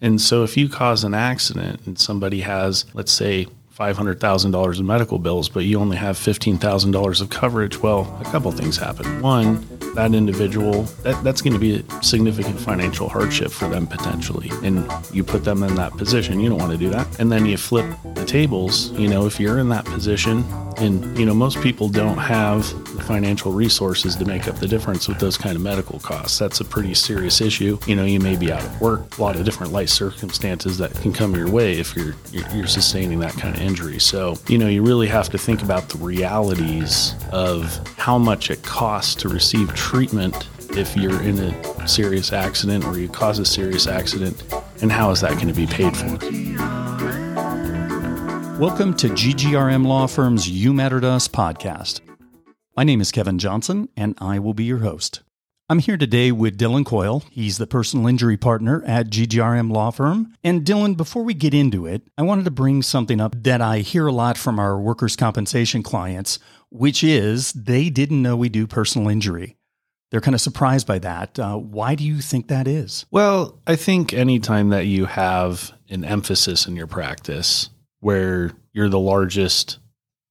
And so if you cause an accident and somebody has, let's say, $500,000 in medical bills, but you only have $15,000 of coverage, well, a couple things happen. One, that individual, that, that's going to be a significant financial hardship for them potentially. And you put them in that position. You don't want to do that. And then you flip the tables. You know, if you're in that position, and you know, most people don't have financial resources to make up the difference with those kind of medical costs. That's a pretty serious issue. You know, you may be out of work, a lot of different life circumstances that can come your way if you're you're, sustaining that kind of injury. So, you know, you really have to think about the realities of how much it costs to receive treatment if you're in a serious accident or you cause a serious accident and how is that going to be paid for? Welcome to GGRM Law Firm's You Matter to Us podcast. My name is Kevin Johnson, and I will be your host. I'm here today with Dillon Coil. He's the personal injury partner at GGRM Law Firm. And Dillon, before we get into it, I wanted to bring something up that I hear a lot from our workers' compensation clients, which is they didn't know we do personal injury. They're kind of surprised by that. Uh, why do you think that is? Well, I think anytime that you have an emphasis in your practice, where you're the largest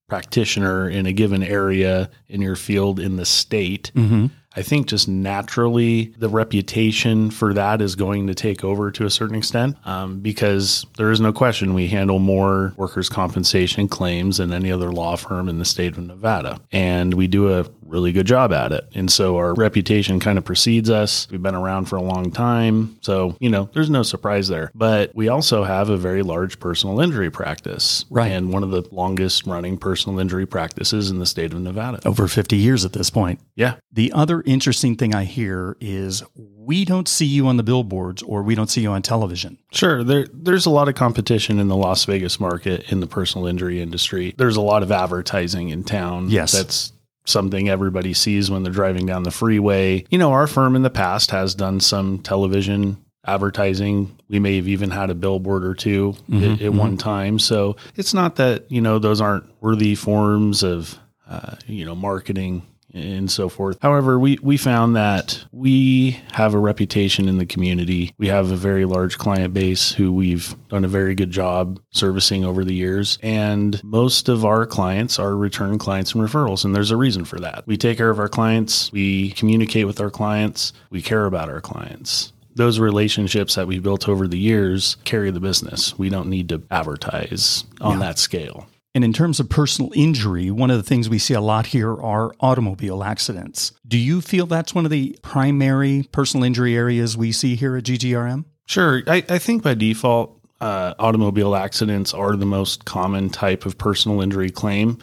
practitioner in a given area in your field in the state. Mm-hmm. I think just naturally the reputation for that is going to take over to a certain extent um, because there is no question we handle more workers' compensation claims than any other law firm in the state of Nevada. And we do a really good job at it. And so our reputation kind of precedes us. We've been around for a long time. So, you know, there's no surprise there. But we also have a very large personal injury practice. Right. And one of the longest running personal injury practices in the state of Nevada. Over 50 years at this point. Yeah. The other interesting thing I hear is we don't see you on the billboards or we don't see you on television. Sure. There, there's a lot of competition in the Las Vegas market in the personal injury industry. There's a lot of advertising in town. Yes. That's something everybody sees when they're driving down the freeway. You know, our firm in the past has done some television advertising. We may have even had a billboard or 2 mm-hmm, at, at mm-hmm. one time. So it's not that, you know, those aren't worthy forms of, uh, you know, marketing and so forth. However, we, we found that we have a reputation in the community. We have a very large client base who we've done a very good job servicing over the years. And most of our clients are return clients and referrals. And there's a reason for that. We take care of our clients, we communicate with our clients, we care about our clients those relationships that we built over the years carry the business. We don't need to advertise on yeah. that scale. And in terms of personal injury, one of the things we see a lot here are automobile accidents. Do you feel that's one of the primary personal injury areas we see here at GGRM? Sure. I, I think by default, uh, automobile accidents are the most common type of personal injury claim.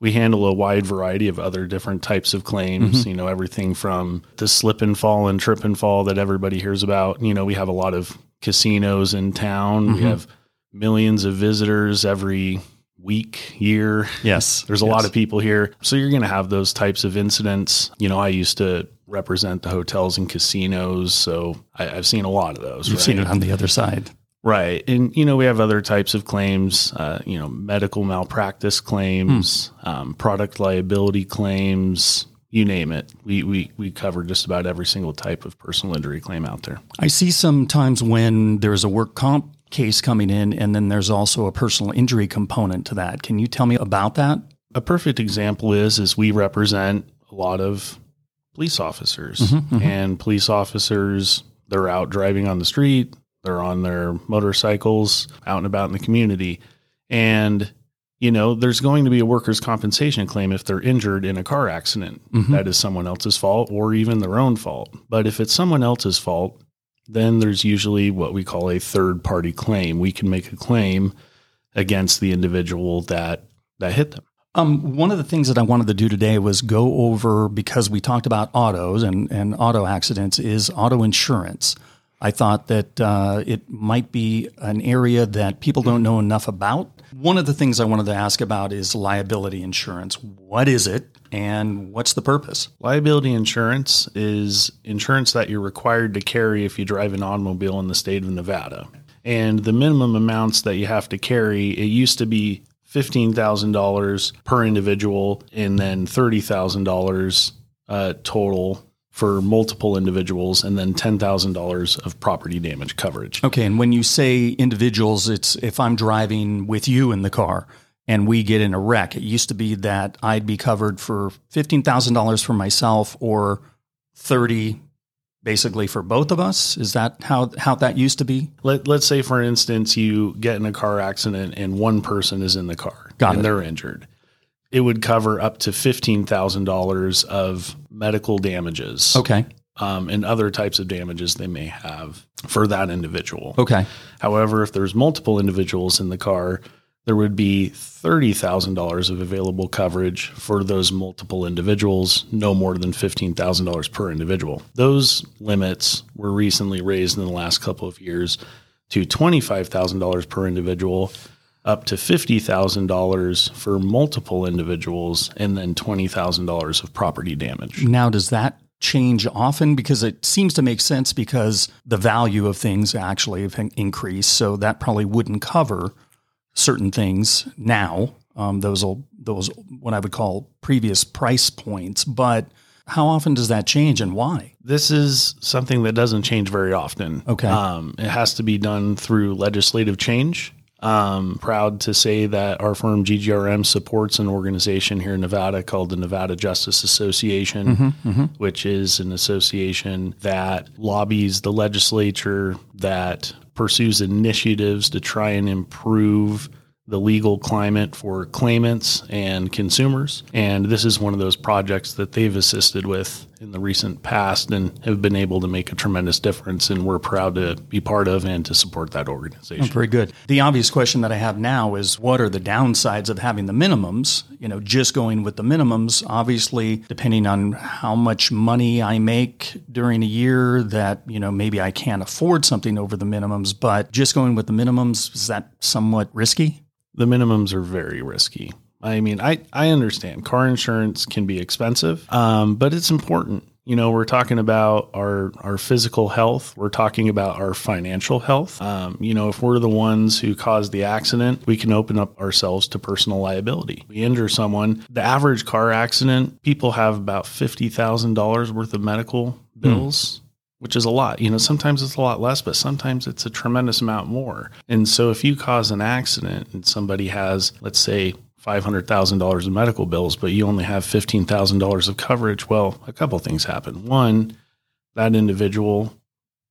We handle a wide variety of other different types of claims, mm-hmm. you know, everything from the slip and fall and trip and fall that everybody hears about. You know, we have a lot of casinos in town. Mm-hmm. We have millions of visitors every week, year. Yes. There's a yes. lot of people here. So you're going to have those types of incidents. You know, I used to represent the hotels and casinos. So I, have seen a lot of those. You've right? seen it on the other side. Right. And, you know, we have other types of claims, uh, you know, medical malpractice claims, hmm. um, product liability claims, you name it. We, we, we cover just about every single type of personal injury claim out there. I see sometimes when there's a work comp case coming in, and then there's also a personal injury component to that. Can you tell me about that? A perfect example is is we represent a lot of police officers, mm-hmm, mm-hmm. and police officers they're out driving on the street, they're on their motorcycles, out and about in the community, and you know, there's going to be a workers' compensation claim if they're injured in a car accident. Mm-hmm. That is someone else's fault or even their own fault. But if it's someone else's fault, then there's usually what we call a third party claim. We can make a claim against the individual that that hit them. Um, one of the things that I wanted to do today was go over because we talked about autos and, and auto accidents is auto insurance. I thought that uh, it might be an area that people don't know enough about. One of the things I wanted to ask about is liability insurance. What is it? and what's the purpose? Liability insurance is insurance that you're required to carry if you drive an automobile in the state of Nevada. And the minimum amounts that you have to carry, it used to be $15,000 per individual and then $30,000 uh, total for multiple individuals, and then $10,000 of property damage coverage. Okay, and when you say individuals, it's if I'm driving with you in the car and we get in a wreck. It used to be that I'd be covered for $15,000 for myself or 30 basically for both of us. Is that how how that used to be? Let, let's say, for instance, you get in a car accident and one person is in the car Got and it. they're injured. It would cover up to $15,000 of medical damages Okay. um, and other types of damages they may have for that individual. Okay. However, if there's multiple individuals in the car, there would be $30,000 of available coverage for those multiple individuals, no more than $15,000 per individual. Those limits were recently raised in the last couple of years to $25,000 per individual, up to $50,000 for multiple individuals, and then $20,000 of property damage. Now does that change often because it seems to make sense because the value of things actually have increased so that probably wouldn't cover certain things now um, those will those what I would call previous price points but how often does that change and why This is something that doesn't change very often. Okay. Um, it has to be done through legislative change. Um, proud to say that our firm GGRM supports an organization here in Nevada called the Nevada Justice Association, which is an association that lobbies the legislature, that pursues initiatives to try and improve the legal climate for claimants and consumers. And this is one of those projects that they've assisted with in the recent past and have been able to make a tremendous difference. And we're proud to be part of and to support that organization. Very good. The obvious question that I have now is what are the downsides of having the minimums? You know, just going with the minimums, obviously, depending on how much money I make during a year, that, you know, maybe I can't afford something over the minimums, but just going with the minimums, is that somewhat risky? The minimums are very risky. I mean, I, I understand car insurance can be expensive, um, but it's important. You know, we're talking about our our physical health. We're talking about our financial health. Um, you know, if we're the ones who caused the accident, we can open up ourselves to personal liability. We injure someone. The average car accident, people have about fifty thousand dollars worth of medical bills. Which is a lot. You know, sometimes it's a lot less, but sometimes it's a tremendous amount more. And so if you cause an accident and somebody has, let's say, $500,000 in medical bills, but you only have $15,000 of coverage, well, a couple things happen. One, that individual,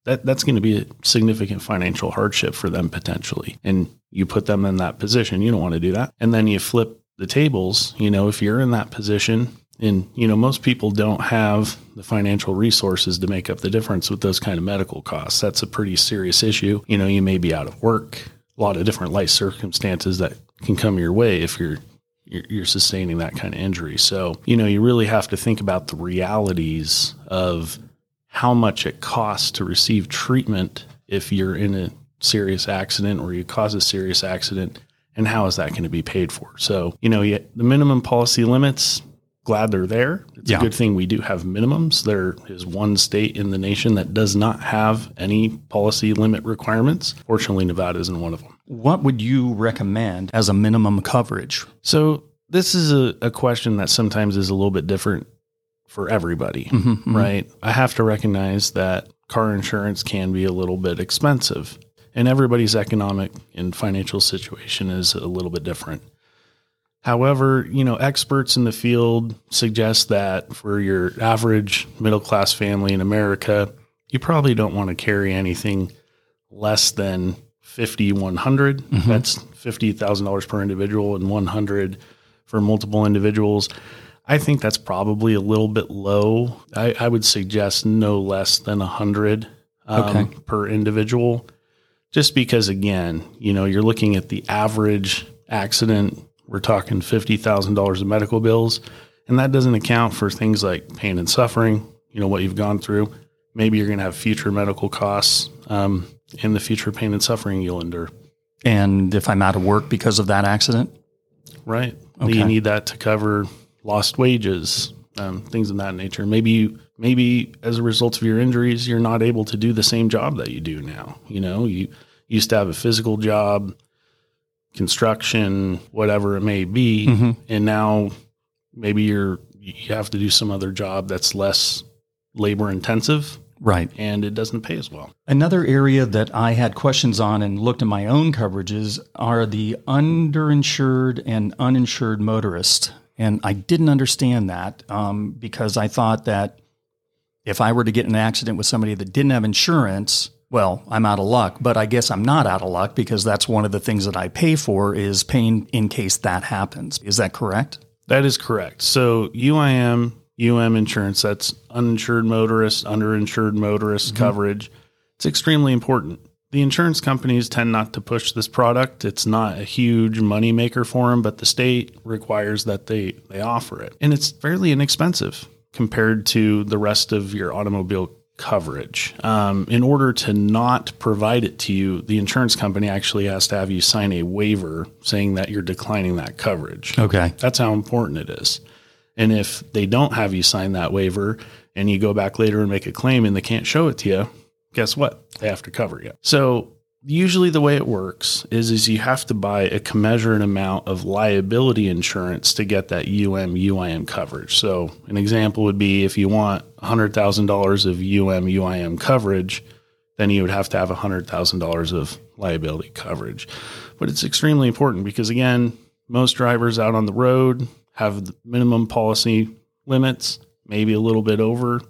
that, that's going to be a significant financial hardship for them potentially. And you put them in that position. You don't want to do that. And then you flip the tables. You know, if you're in that position, and you know most people don't have the financial resources to make up the difference with those kind of medical costs that's a pretty serious issue you know you may be out of work a lot of different life circumstances that can come your way if you're you're, sustaining that kind of injury so you know you really have to think about the realities of how much it costs to receive treatment if you're in a serious accident or you cause a serious accident and how is that going to be paid for so you know the minimum policy limits glad they're there. It's Yeah. a good thing we do have minimums. There is one state in the nation that does not have any policy limit requirements. Fortunately, Nevada isn't one of them. What would you recommend as a minimum coverage? So, this is a, a question that sometimes is a little bit different for everybody, mm-hmm, mm-hmm. right? I have to recognize that car insurance can be a little bit expensive, and everybody's economic and financial situation is a little bit different. However, you know, experts in the field suggest that for your average middle class family in America, you probably don't want to carry anything less than 50 100 that's $50000 per individual and 100 for multiple individuals. I think that's probably a little bit low. I, I would suggest no less than 100 um, Okay. per individual. Just because again you know you're looking at the average accident we're talking $50000 of medical bills and that doesn't account for things like pain and suffering you know what you've gone through. Maybe you're going to have future medical costs. Um, and the future pain and suffering you'll endure And if I'm out of work because of that accident? right Okay. you need that to cover lost wages um, things of that nature maybe you maybe as a result of your injuries you're not able to do the same job that you do now you know you used to have a physical job construction whatever it may be Mhm. and now maybe you're you have to do some other job that's less labor intensive Right. and it doesn't pay as well. Another area that I had questions on and looked at my own coverages are the underinsured and uninsured motorist. And I didn't understand that um, because I thought that if I were to get in an accident with somebody that didn't have insurance, well, I'm out of luck. But I guess I'm not out of luck because that's one of the things that I pay for is paying in case that happens. Is that correct? That is correct. So UIM, UM insurance, that's uninsured motorist, underinsured motorist coverage. It's extremely important. The insurance companies tend not to push this product. It's not a huge moneymaker for them, but the state requires that they, they offer it. And it's fairly inexpensive compared to the rest of your automobile coverage. Um, in order to not provide it to you, the insurance company actually has to have you sign a waiver saying that you're declining that coverage. Okay. That's how important it is. And if they don't have you sign that waiver and you go back later and make a claim and they can't show it to you, guess what? They have to cover you. So usually the way it works is is you have to buy a commensurate amount of liability insurance to get that UM UIM coverage. So an example would be if you want $100,000 of UM UIM coverage, then you would have to have $100,000 of liability coverage. But it's extremely important because again, most drivers out on the road have the minimum policy limits, maybe a little bit over.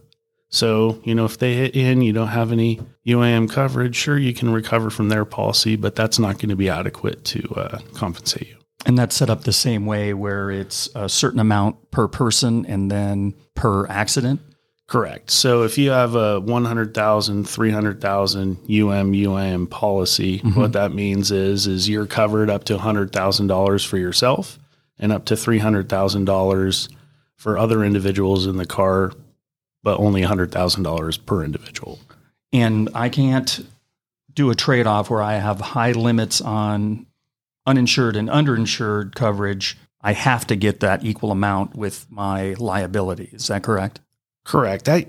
So, you know, if they hit in, you don't have any UIM coverage, sure, you can recover from their policy, but that's not going to be adequate to uh, compensate you. And that's set up the same way where it's a certain amount per person and then per accident. Correct. So if you have a 100,000, 300,000 UM UIM policy, what that means is is you're covered up to $100,000 for yourself and up to $300,000 for other individuals in the car, but only $100,000 per individual. And I can't do a trade off where I have high limits on uninsured and underinsured coverage. I have to get that equal amount with my liability. Is that correct? Correct. I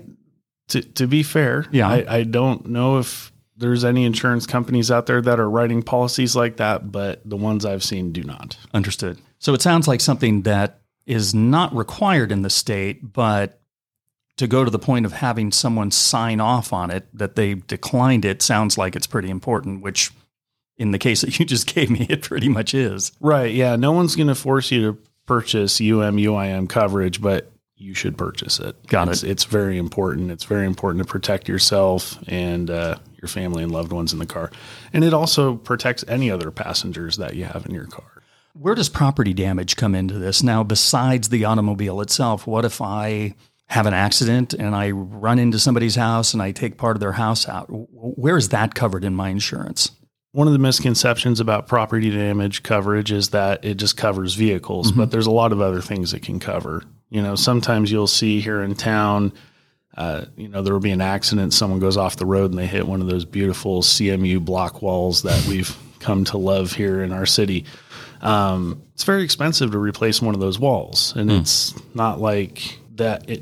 to to be fair, Yeah. I, I don't know if there's any insurance companies out there that are writing policies like that, but the ones I've seen do not. Understood. So it sounds like something that is not required in the state, but to go to the point of having someone sign off on it that they declined it sounds like it's pretty important, which in the case that you just gave me, it pretty much is. Right. Yeah. No one's going to force you to purchase UM UIM coverage, but you should purchase it. Got it's, it. It's very important. It's very important to protect yourself and uh, your family and loved ones in the car. And it also protects any other passengers that you have in your car. Where does property damage come into this? Now, besides the automobile itself, what if I have an accident and I run into somebody's house and I take part of their house out? Where is that covered in my insurance? One of the misconceptions about property damage coverage is that it just covers vehicles, but there's a lot of other things it can cover. You know, sometimes you'll see here in town, uh, you know, there will be an accident, someone goes off the road and they hit one of those beautiful CMU block walls that we've come to love here in our city. Um, it's very expensive to replace one of those walls, and it's not like that. It,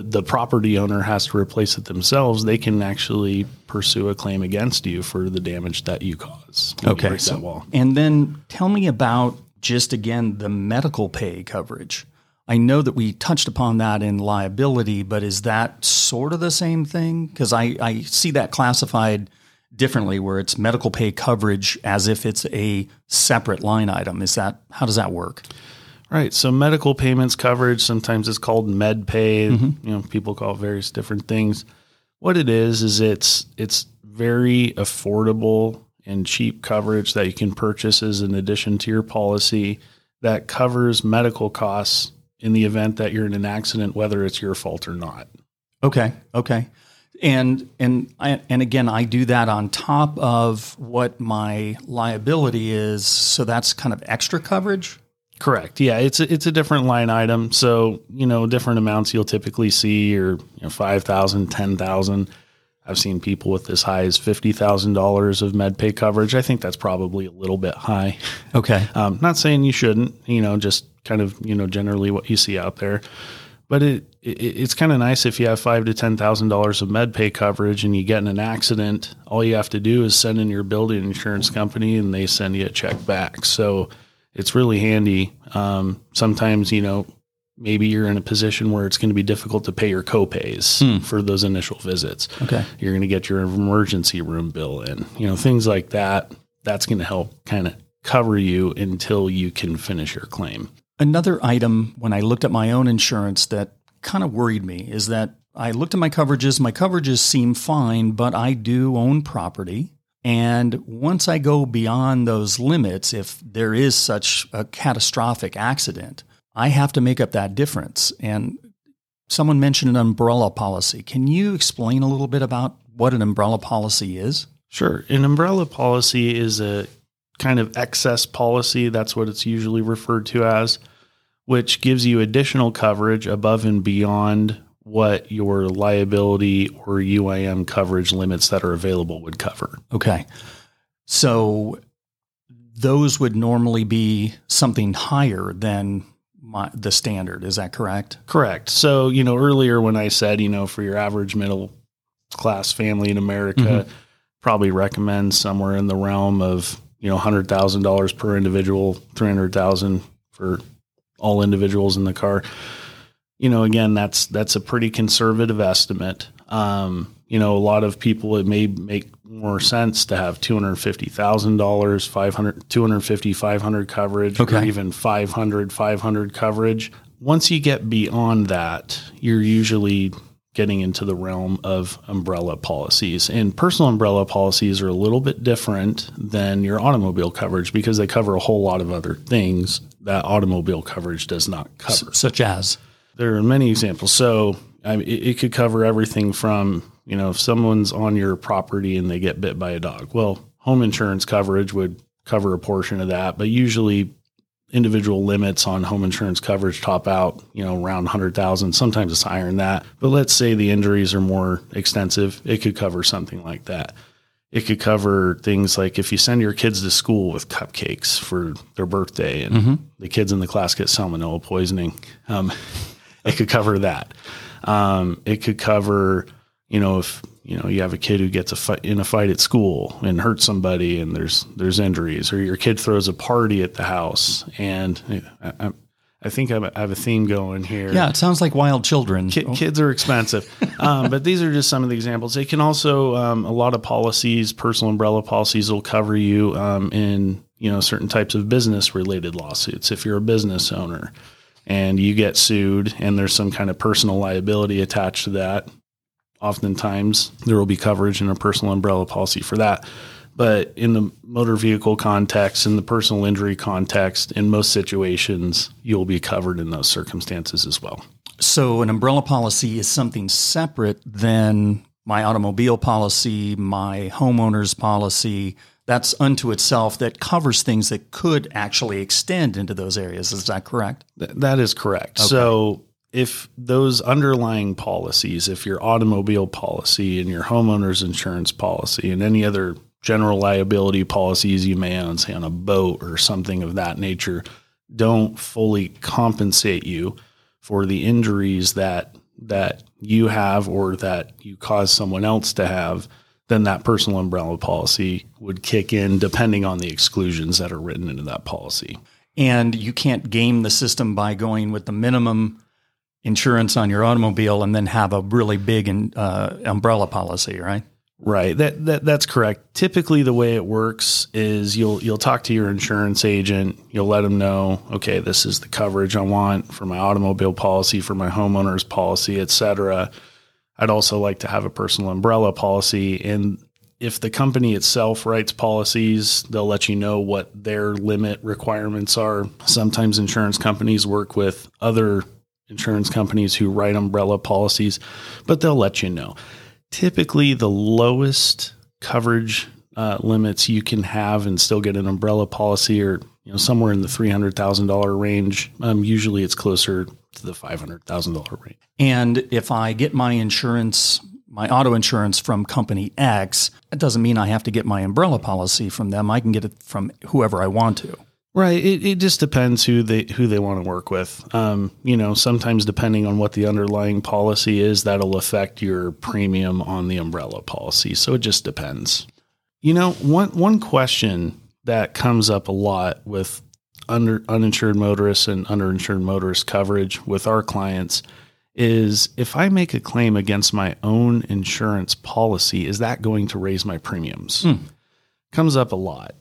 the property owner has to replace it themselves. They can actually pursue a claim against you for the damage that you cause. when you Okay. So, that wall. and then tell me about just again the medical pay coverage. I know that we touched upon that in liability, but is that sort of the same thing? Because I, I see that classified differently where it's medical pay coverage as if it's a separate line item. Is that how does that work? Right. So medical payments coverage, sometimes it's called med pay. Mm-hmm. You know, people call it various different things. What it is is it's it's very affordable and cheap coverage that you can purchase as an addition to your policy that covers medical costs in the event that you're in an accident, whether it's your fault or not. Okay. Okay. And and I, and again, I do that on top of what my liability is. So that's kind of extra coverage. Correct. Yeah, it's a, it's a different line item. So, you know, different amounts you'll typically see are you know, 5,000, 10,000. I've seen people with as high as $50,000 of med pay coverage. I think that's probably a little bit high. Okay. Um, not saying you shouldn't, you know, just kind of, you know, generally what you see out there. But it, it it's kind of nice if you have five to ten thousand dollars of med pay coverage and you get in an accident. All you have to do is send in your building insurance company, and they send you a check back. So it's really handy. Um, sometimes you know maybe you're in a position where it's going to be difficult to pay your copays for those initial visits. Okay. You're going to get your emergency room bill in, you know, things like that. That's going to help kind of cover you until you can finish your claim. Another item when I looked at my own insurance that kind of worried me is that I looked at my coverages. My coverages seem fine, but I do own property. And once I go beyond those limits, if there is such a catastrophic accident, I have to make up that difference. And someone mentioned an umbrella policy. Can you explain a little bit about what an umbrella policy is? Sure. An umbrella policy is a kind of excess policy. That's what it's usually referred to as, which gives you additional coverage above and beyond what your liability or UIM coverage limits that are available would cover. Okay. So those would normally be something higher than my, the standard. Is that correct? Correct. So, you know, earlier when I said, you know, for your average middle class family in America, Mhm. probably recommend somewhere in the realm of, you know, $100,000 per individual, 300,000 for all individuals in the car. You know, again, that's that's a pretty conservative estimate. Um, you know, a lot of people it may make more sense to have $250,000, 500 250 500 coverage or even 500 500 coverage. Once you get beyond that, you're usually getting into the realm of umbrella policies. And personal umbrella policies are a little bit different than your automobile coverage because they cover a whole lot of other things that automobile coverage does not cover. Such as? There are many examples. So I mean, it, it could cover everything from, you know, if someone's on your property and they get bit by a dog. Well, home insurance coverage would cover a portion of that, but usually individual limits on home insurance coverage top out, you know, around 100,000. Sometimes it's higher than that. But let's say the injuries are more extensive, it could cover something like that. It could cover things like if you send your kids to school with cupcakes for their birthday and the kids in the class get salmonella poisoning, um, it could cover that. Um, it could cover, you know, if you know you have a kid who gets a fight in a fight at school and hurts somebody, and there's there's injuries, or your kid throws a party at the house, and I, I, I think I have a theme going here. Yeah, it sounds like wild children. Ki- kids are expensive, um, but these are just some of the examples. They can also um, a lot of policies, personal umbrella policies, will cover you um, in you know certain types of business related lawsuits. If you're a business owner and you get sued, and there's some kind of personal liability attached to that, oftentimes there will be coverage in a personal umbrella policy for that. But in the motor vehicle context, in the personal injury context, in most situations, you'll be covered in those circumstances as well. So an umbrella policy is something separate than my automobile policy, my homeowner's policy. That's unto itself that covers things that could actually extend into those areas. Is that correct? Th- that is correct. So if those underlying policies, if your automobile policy and your homeowner's insurance policy and any other general liability policies you may own, say on a boat or something of that nature, don't fully compensate you for the injuries that that you have or that you cause someone else to have, then that personal umbrella policy would kick in depending on the exclusions that are written into that policy. And you can't game the system by going with the minimum insurance on your automobile and then have a really big uh, umbrella policy, right? Right. That, that that's correct. Typically the way it works is you'll you'll talk to your insurance agent, you'll let them know, okay, this is the coverage I want for my automobile policy, for my homeowner's policy, etc. I'd also like to have a personal umbrella policy and if the company itself writes policies, they'll let you know what their limit requirements are. Sometimes insurance companies work with other insurance companies who write umbrella policies, but they'll let you know typically the lowest coverage uh, limits you can have and still get an umbrella policy or you know somewhere in the three hundred thousand dollar range. Um, usually it's closer to the five hundred thousand dollar range. And if I get my insurance, my auto insurance from company X, that doesn't mean I have to get my umbrella policy from them. I can get it from whoever I want to. Right. It, it just depends who they who they want to work with. Um, you know, sometimes depending on what the underlying policy is, that'll affect your premium on the umbrella policy. So it just depends. You know, one one question that comes up a lot with under uninsured motorists and underinsured motorist coverage with our clients is if I make a claim against my own insurance policy, is that going to raise my premiums? Hmm. Comes up a lot.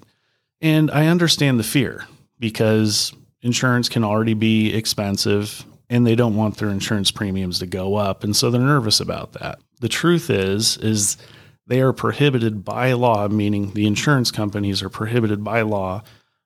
And I understand the fear because insurance can already be expensive and they don't want their insurance premiums to go up and so they're nervous about that. The truth is is they are prohibited by law, meaning the insurance companies are prohibited by law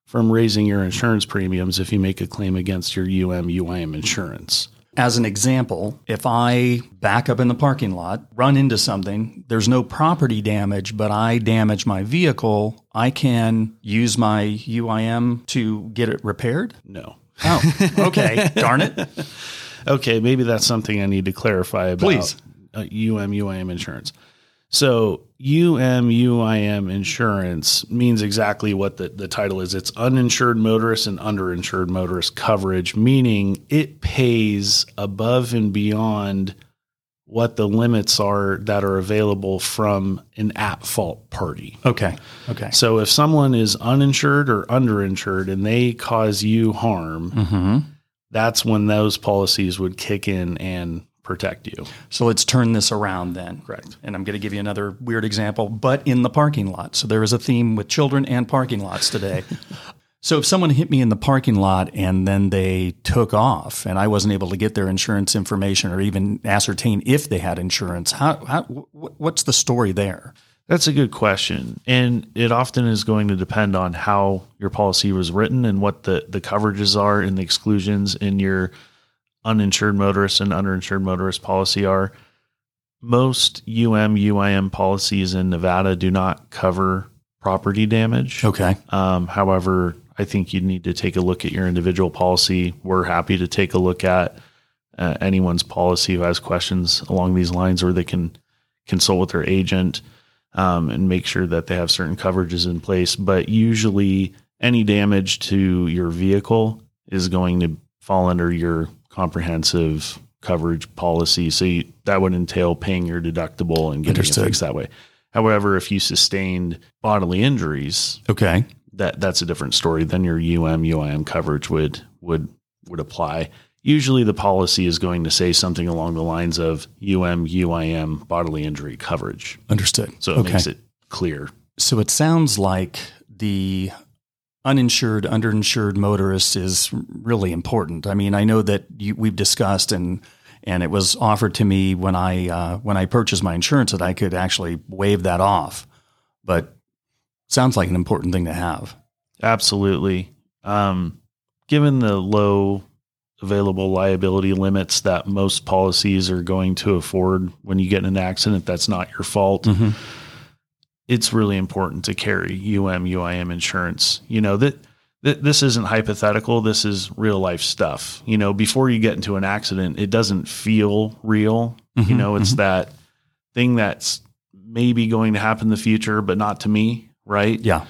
from raising your insurance premiums if you make a claim against your UM UIM insurance. As an example, if I back up in the parking lot, run into something, there's no property damage, but I damage my vehicle, I can use my UIM to get it repaired? No. Oh, okay. Darn it. Okay, maybe that's something I need to clarify about Please. uh, UM UIM insurance. So UM UIM insurance means exactly what the, the title is. It's uninsured motorist and underinsured motorist coverage, meaning it pays above and beyond what the limits are that are available from an at fault party. Okay. Okay. So if someone is uninsured or underinsured and they cause you harm, Mm-hmm. that's when those policies would kick in and protect you. So let's turn this around then. Correct. And I'm going to give you another weird example, but in the parking lot. So there is a theme with children and parking lots today. so if someone hit me in the parking lot and then they took off and I wasn't able to get their insurance information or even ascertain if they had insurance, how, how wh- what's the story there? That's a good question. And it often is going to depend on how your policy was written and what the, the coverages are and the exclusions in your uninsured motorist and underinsured motorist policy are. Most UM, UIM policies in Nevada do not cover property damage. Okay. Um, however, I think you need to take a look at your individual policy. We're happy to take a look at uh, anyone's policy who has questions along these lines, or they can consult with their agent um, and make sure that they have certain coverages in place. But usually, any damage to your vehicle is going to fall under your comprehensive coverage policy. So you, that would entail paying your deductible and getting Understood. it fixed that way. However, if you sustained bodily injuries, Okay. that that's a different story. Then your UM UIM coverage would would would apply. Usually, the policy is going to say something along the lines of UM UIM bodily injury coverage, Understood. so it okay. makes it clear. So it sounds like the uninsured, underinsured motorists is really important. I mean, I know that you, we've discussed and and it was offered to me when I uh, when I purchased my insurance that I could actually waive that off, but sounds like an important thing to have. Absolutely. Um, given the low available liability limits that most policies are going to afford when you get in an accident that's not your fault, Mhm. It's really important to carry UM UIM insurance. You know that th- this isn't hypothetical. This is real life stuff. You know, before you get into an accident, it doesn't feel real. You Mhm, know, it's that thing that's maybe going to happen in the future, but not to me, right? Yeah.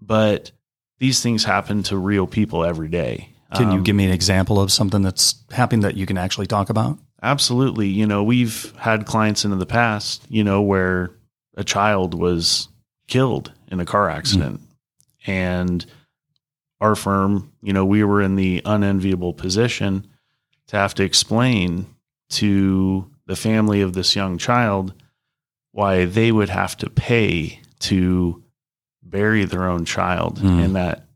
But these things happen to real people every day. Can you Um, give me an example of something that's happened that you can actually talk about? Absolutely. You know, we've had clients in the past, you know, where a child was killed in a car accident. And our firm, you know, we were in the unenviable position to have to explain to the family of this young child why they would have to pay to bury their own child Mm. and that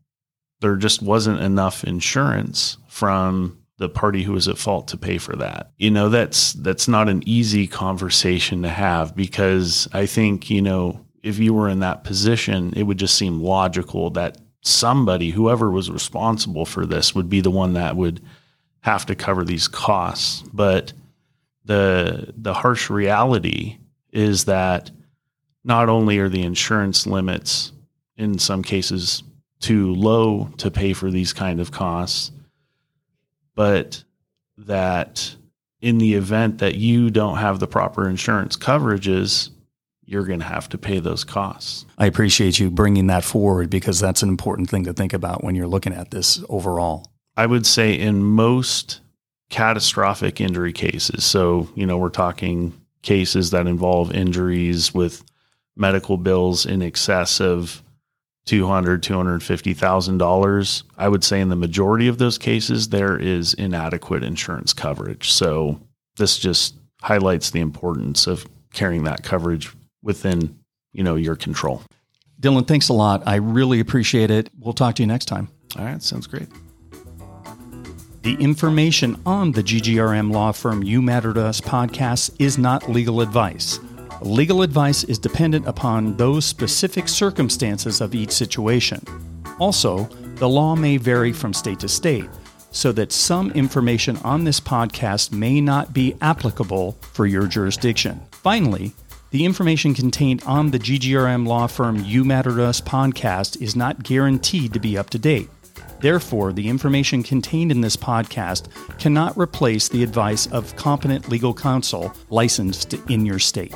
there just wasn't enough insurance from the party who was at fault to pay for that. You know, that's that's not an easy conversation to have because I think, you know, if you were in that position, it would just seem logical that somebody, whoever was responsible for this, would be the one that would have to cover these costs. But the the harsh reality is that not only are the insurance limits in some cases too low to pay for these kind of costs, but that in the event that you don't have the proper insurance coverages, you're going to have to pay those costs. I appreciate you bringing that forward because that's an important thing to think about when you're looking at this overall. I would say in most catastrophic injury cases, so, you know, we're talking cases that involve injuries with medical bills in excess of 200 $250,000, I would say in the majority of those cases, there is inadequate insurance coverage. So this just highlights the importance of carrying that coverage within, you know, your control. Dillon, thanks a lot. I really appreciate it. We'll talk to you next time. All right, sounds great. The information on the GGRM law firm You Matter to Us podcast is not legal advice. Legal advice is dependent upon those specific circumstances of each situation. Also, the law may vary from state to state, so that some information on this podcast may not be applicable for your jurisdiction. Finally, the information contained on the GGRM law firm You Matter to Us podcast is not guaranteed to be up to date. Therefore, the information contained in this podcast cannot replace the advice of competent legal counsel licensed in your state.